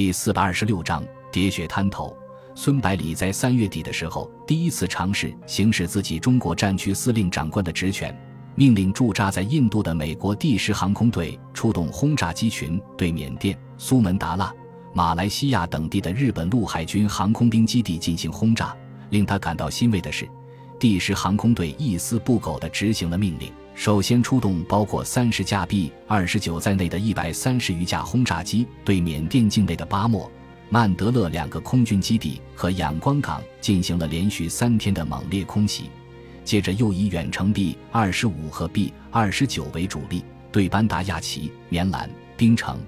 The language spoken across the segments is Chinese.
第四百二十六章喋血滩头。孙百里在三月底的时候，第一次尝试行使自己中国战区司令长官的职权，命令驻扎在印度的美国第十航空队出动轰炸机群对缅甸、苏门答腊、马来西亚等地的日本陆海军航空兵基地进行轰炸。令他感到欣慰的是，第十航空队一丝不苟地执行了命令。首先出动包括三十架 B 二十九在内的一百三十余架轰炸机，对缅甸境内的巴莫、曼德勒两个空军基地和仰光港进行了连续三天的猛烈空袭。接着又以远程 B 二十五和 B 二十九为主力，对班达亚奇、棉兰、槟城、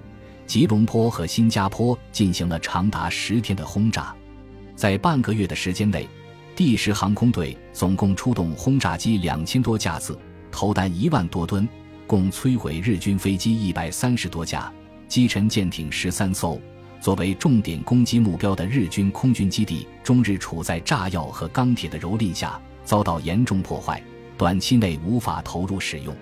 吉隆坡和新加坡进行了长达十天的轰炸。在半个月的时间内，第十航空队总共出动轰炸机两千多架次。投弹一万多吨，共摧毁日军飞机一百三十多架，击沉舰艇十三艘。作为重点攻击目标的日军空军基地，终日处在炸药和钢铁的蹂躏下，遭到严重破坏，短期内无法投入使用。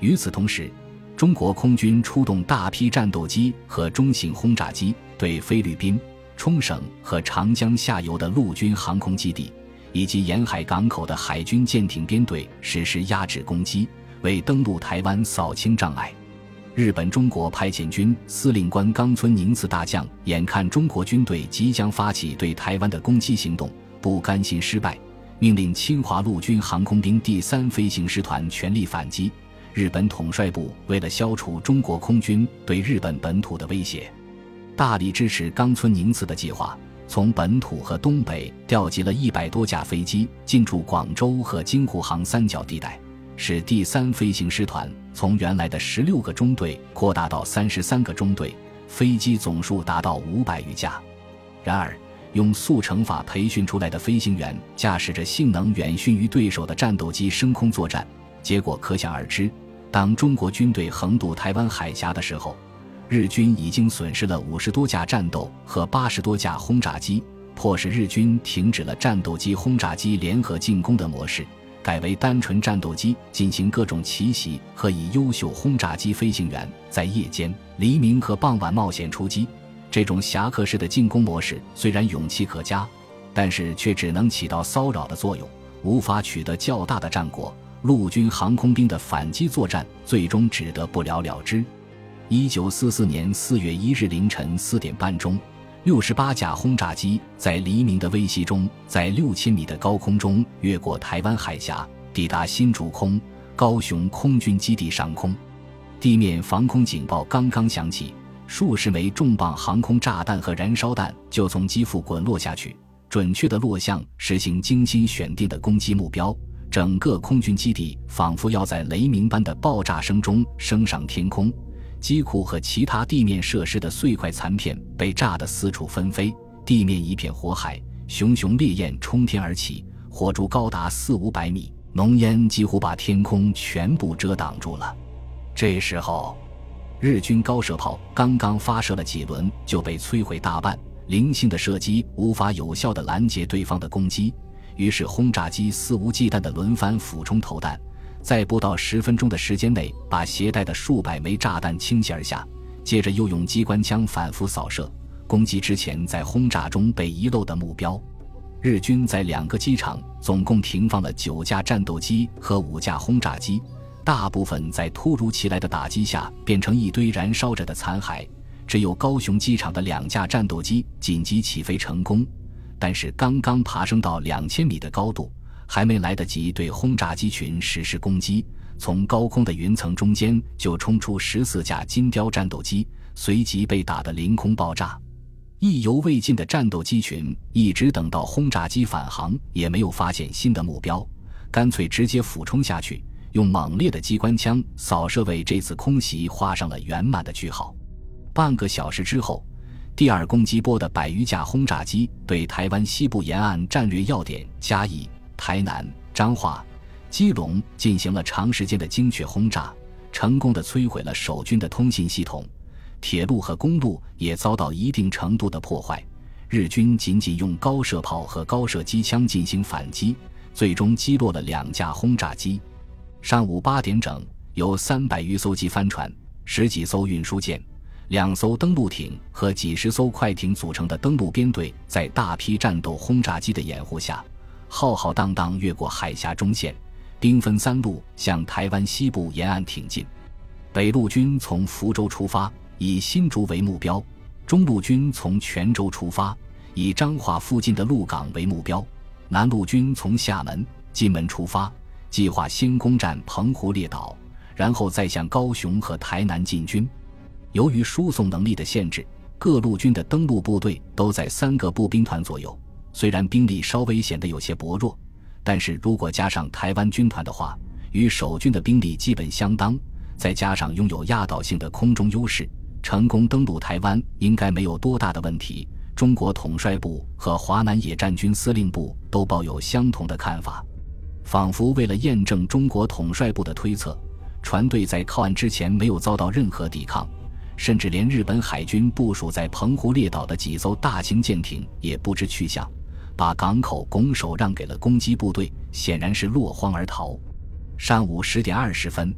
与此同时，中国空军出动大批战斗机和中型轰炸机，对菲律宾、冲绳和长江下游的陆军航空基地。以及沿海港口的海军舰艇编队实施压制攻击，为登陆台湾扫清障碍。日本中国派遣军司令官冈村宁次大将眼看中国军队即将发起对台湾的攻击行动，不甘心失败，命令侵华陆军航空兵第三飞行师团全力反击。日本统帅部为了消除中国空军对日本本土的威胁，大力支持冈村宁次的计划。从本土和东北调集了一百多架飞机进驻广州和京沪杭三角地带，使第三飞行师团从原来的十六个中队扩大到三十三个中队，飞机总数达到五百余架。然而，用速成法培训出来的飞行员驾驶着性能远逊于对手的战斗机升空作战，结果可想而知。当中国军队横渡台湾海峡的时候，日军已经损失了五十多架战斗和八十多架轰炸机，迫使日军停止了战斗机轰炸机联合进攻的模式，改为单纯战斗机进行各种奇袭和以优秀轰炸机飞行员在夜间、黎明和傍晚冒险出击。这种侠客式的进攻模式虽然勇气可嘉，但是却只能起到骚扰的作用，无法取得较大的战果。陆军航空兵的反击作战最终只得不了了之。一九四四年四月一日凌晨四点半钟，六十八架轰炸机在黎明的微曦中，在六千米的高空中越过台湾海峡，抵达新竹空高雄空军基地上空。地面防空警报刚刚响起，数十枚重磅航空炸弹和燃烧弹就从机腹滚落下去，准确的落向实行精心选定的攻击目标。整个空军基地仿佛要在雷鸣般的爆炸声中升上天空。机库和其他地面设施的碎块残片被炸得四处纷飞，地面一片火海，熊熊烈焰冲天而起，火柱高达四五百米，浓烟几乎把天空全部遮挡住了。这时候，日军高射炮刚刚发射了几轮就被摧毁大半，零星的射击无法有效地拦截对方的攻击，于是轰炸机肆无忌惮地轮番俯冲投弹。在不到十分钟的时间内，把携带的数百枚炸弹倾泻而下，接着又用机关枪反复扫射，攻击之前在轰炸中被遗漏的目标。日军在两个机场总共停放了九架战斗机和五架轰炸机，大部分在突如其来的打击下变成一堆燃烧着的残骸。只有高雄机场的两架战斗机紧急起飞成功，但是刚刚爬升到两千米的高度。还没来得及对轰炸机群实施攻击，从高空的云层中间就冲出十四架金雕战斗机，随即被打得凌空爆炸。意犹未尽的战斗机群一直等到轰炸机返航，也没有发现新的目标，干脆直接俯冲下去，用猛烈的机关枪扫射，为这次空袭画上了圆满的句号。半个小时之后，第二攻击波的百余架轰炸机对台湾西部沿岸战略要点加以。台南、彰化、基隆进行了长时间的精确轰炸，成功的摧毁了守军的通信系统，铁路和公路也遭到一定程度的破坏。日军仅仅用高射炮和高射机枪进行反击，最终击落了两架轰炸机。上午八点整，有三百余艘机帆船、十几艘运输舰、两艘登陆艇和几十艘快艇组成的登陆编队，在大批战斗轰炸机的掩护下，浩浩荡荡越过海峡中线，兵分三路向台湾西部沿岸挺进。北路军从福州出发，以新竹为目标；中路军从泉州出发，以彰化附近的鹿港为目标；南路军从厦门、金门出发，计划先攻占澎湖列岛，然后再向高雄和台南进军。由于输送能力的限制，各路军的登陆部队都在三个步兵团左右。虽然兵力稍微显得有些薄弱，但是如果加上台湾军团的话，与守军的兵力基本相当。再加上拥有压倒性的空中优势，成功登陆台湾应该没有多大的问题。中国统帅部和华南野战军司令部都抱有相同的看法，仿佛为了验证中国统帅部的推测，船队在靠岸之前没有遭到任何抵抗，甚至连日本海军部署在澎湖列岛的几艘大型舰艇也不知去向，把港口拱手让给了攻击部队，显然是落荒而逃。上午十点二十分。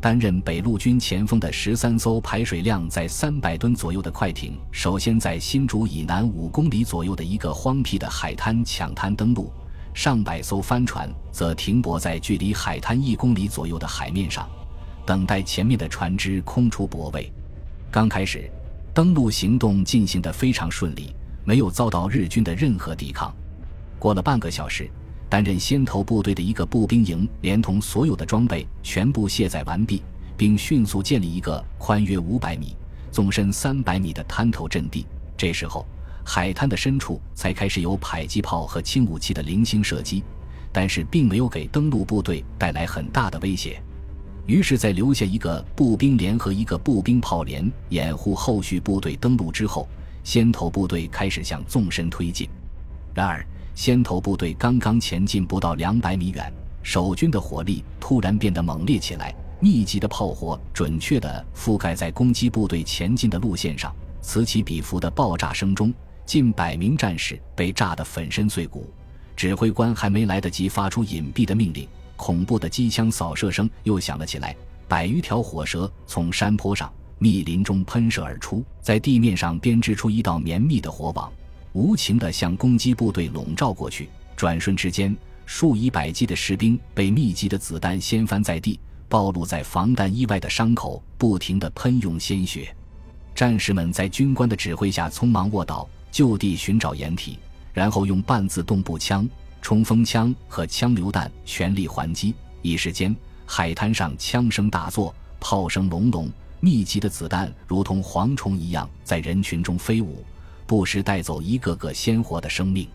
担任北路军前锋的十三艘排水量在三百吨左右的快艇，首先在新竹以南五公里左右的一个荒僻的海滩抢滩登陆；上百艘帆船则停泊在距离海滩一公里左右的海面上，等待前面的船只空出泊位。刚开始，登陆行动进行得非常顺利，没有遭到日军的任何抵抗。过了半个小时。担任先头部队的一个步兵营，连同所有的装备全部卸载完毕，并迅速建立一个宽约五百米、纵深三百米的滩头阵地。这时候，海滩的深处才开始有迫击炮和轻武器的零星射击，但是并没有给登陆部队带来很大的威胁。于是，在留下一个步兵连和一个步兵炮连掩护后续部队登陆之后，先头部队开始向纵深推进。然而，先头部队刚刚前进不到两百米远，守军的火力突然变得猛烈起来，密集的炮火准确地覆盖在攻击部队前进的路线上，此起彼伏的爆炸声中，近百名战士被炸得粉身碎骨。指挥官还没来得及发出隐蔽的命令，恐怖的机枪扫射声又响了起来，百余条火蛇从山坡上、密林中喷射而出，在地面上编织出一道绵密的火网。无情地向攻击部队笼罩过去，转瞬之间，数以百计的士兵被密集的子弹掀翻在地，暴露在防弹衣外的伤口不停地喷涌鲜血。战士们在军官的指挥下匆忙卧倒，就地寻找掩体，然后用半自动步枪、冲锋枪和枪榴弹全力还击。一时间，海滩上枪声大作，炮声隆隆，密集的子弹如同蝗虫一样在人群中飞舞。不时带走一个个鲜活的生命。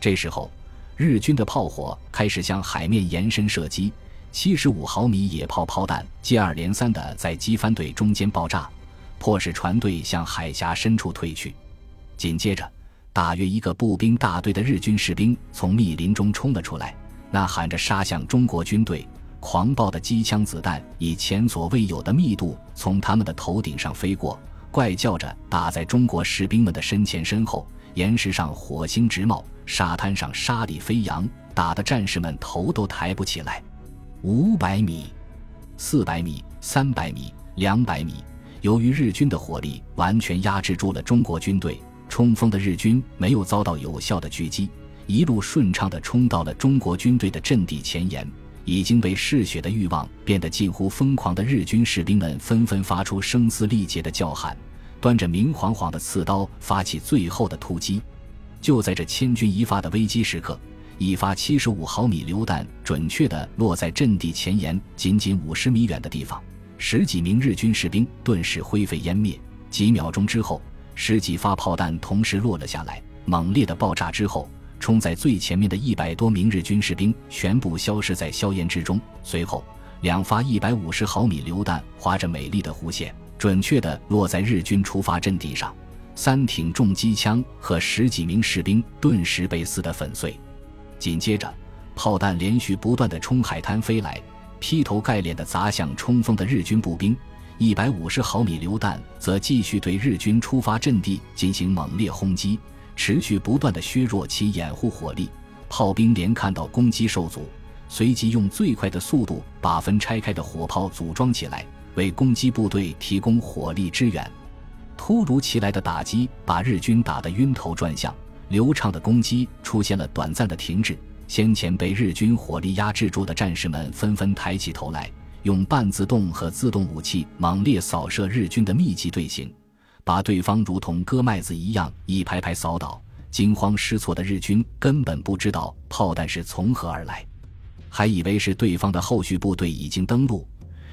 这时候，日军的炮火开始向海面延伸射击，七十五毫米野炮炮弹接二连三地在机帆队中间爆炸，迫使船队向海峡深处退去。紧接着，大约一个步兵大队的日军士兵从密林中冲了出来，呐喊着杀向中国军队。狂暴的机枪子弹以前所未有的密度从他们的头顶上飞过。怪叫着打在中国士兵们的身前身后，岩石上火星直冒，沙滩上沙粒飞扬，打得战士们头都抬不起来。五百米、四百米、三百米、两百米，由于日军的火力完全压制住了中国军队，冲锋的日军没有遭到有效的狙击，一路顺畅地冲到了中国军队的阵地前沿。已经被嗜血的欲望变得近乎疯狂的日军士兵们纷纷发出声嘶力竭的叫喊，端着明晃晃的刺刀发起最后的突击。就在这千钧一发的危机时刻，一发七十五毫米榴弹准确地落在阵地前沿仅仅五十米远的地方，十几名日军士兵顿时灰飞烟灭。几秒钟之后，十几发炮弹同时落了下来，猛烈的爆炸之后。冲在最前面的一百多名日军士兵全部消失在硝烟之中。随后，两发一百五十毫米榴弹划着美丽的弧线，准确地落在日军出发阵地上。三挺重机枪和十几名士兵顿时被撕得粉碎。紧接着，炮弹连续不断地冲海滩飞来，劈头盖脸地砸向冲锋的日军步兵。一百五十毫米榴弹则继续对日军出发阵地进行猛烈轰击。持续不断的削弱其掩护火力，炮兵连看到攻击受阻，随即用最快的速度把分拆开的火炮组装起来，为攻击部队提供火力支援。突如其来的打击把日军打得晕头转向，流畅的攻击出现了短暂的停滞。先前被日军火力压制住的战士们纷纷抬起头来，用半自动和自动武器猛烈扫射日军的密集队形，把对方如同割麦子一样一排排扫倒。惊慌失措的日军根本不知道炮弹是从何而来，还以为是对方的后续部队已经登陆，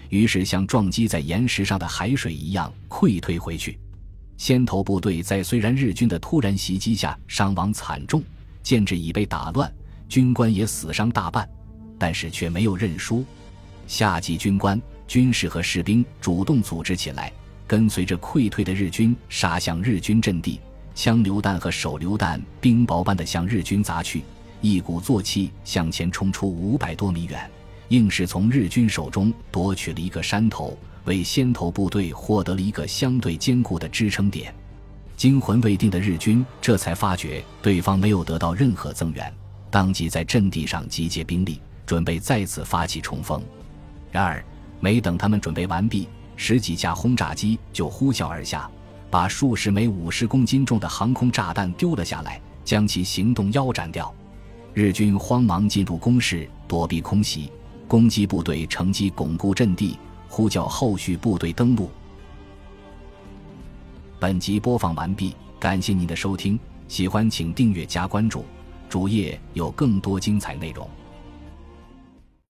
于是像撞击在岩石上的海水一样溃退回去。先头部队在虽然日军的突然袭击下伤亡惨重，建制已被打乱，军官也死伤大半，但是却没有认输。下级军官、军士和士兵主动组织起来，跟随着溃退的日军杀向日军阵地。枪榴弹和手榴弹冰雹般的向日军砸去，一鼓作气向前冲出五百多米远，硬是从日军手中夺取了一个山头，为先头部队获得了一个相对坚固的支撑点。惊魂未定的日军这才发觉对方没有得到任何增援，当即在阵地上集结兵力，准备再次发起冲锋。然而，没等他们准备完毕，十几架轰炸机就呼啸而下。把数十枚五十公斤重的航空炸弹丢了下来，将其行动腰斩掉。日军慌忙进入工事，躲避空袭。攻击部队乘机巩固阵地，呼叫后续部队登陆。本集播放完毕，感谢您的收听，喜欢请订阅加关注，主页有更多精彩内容。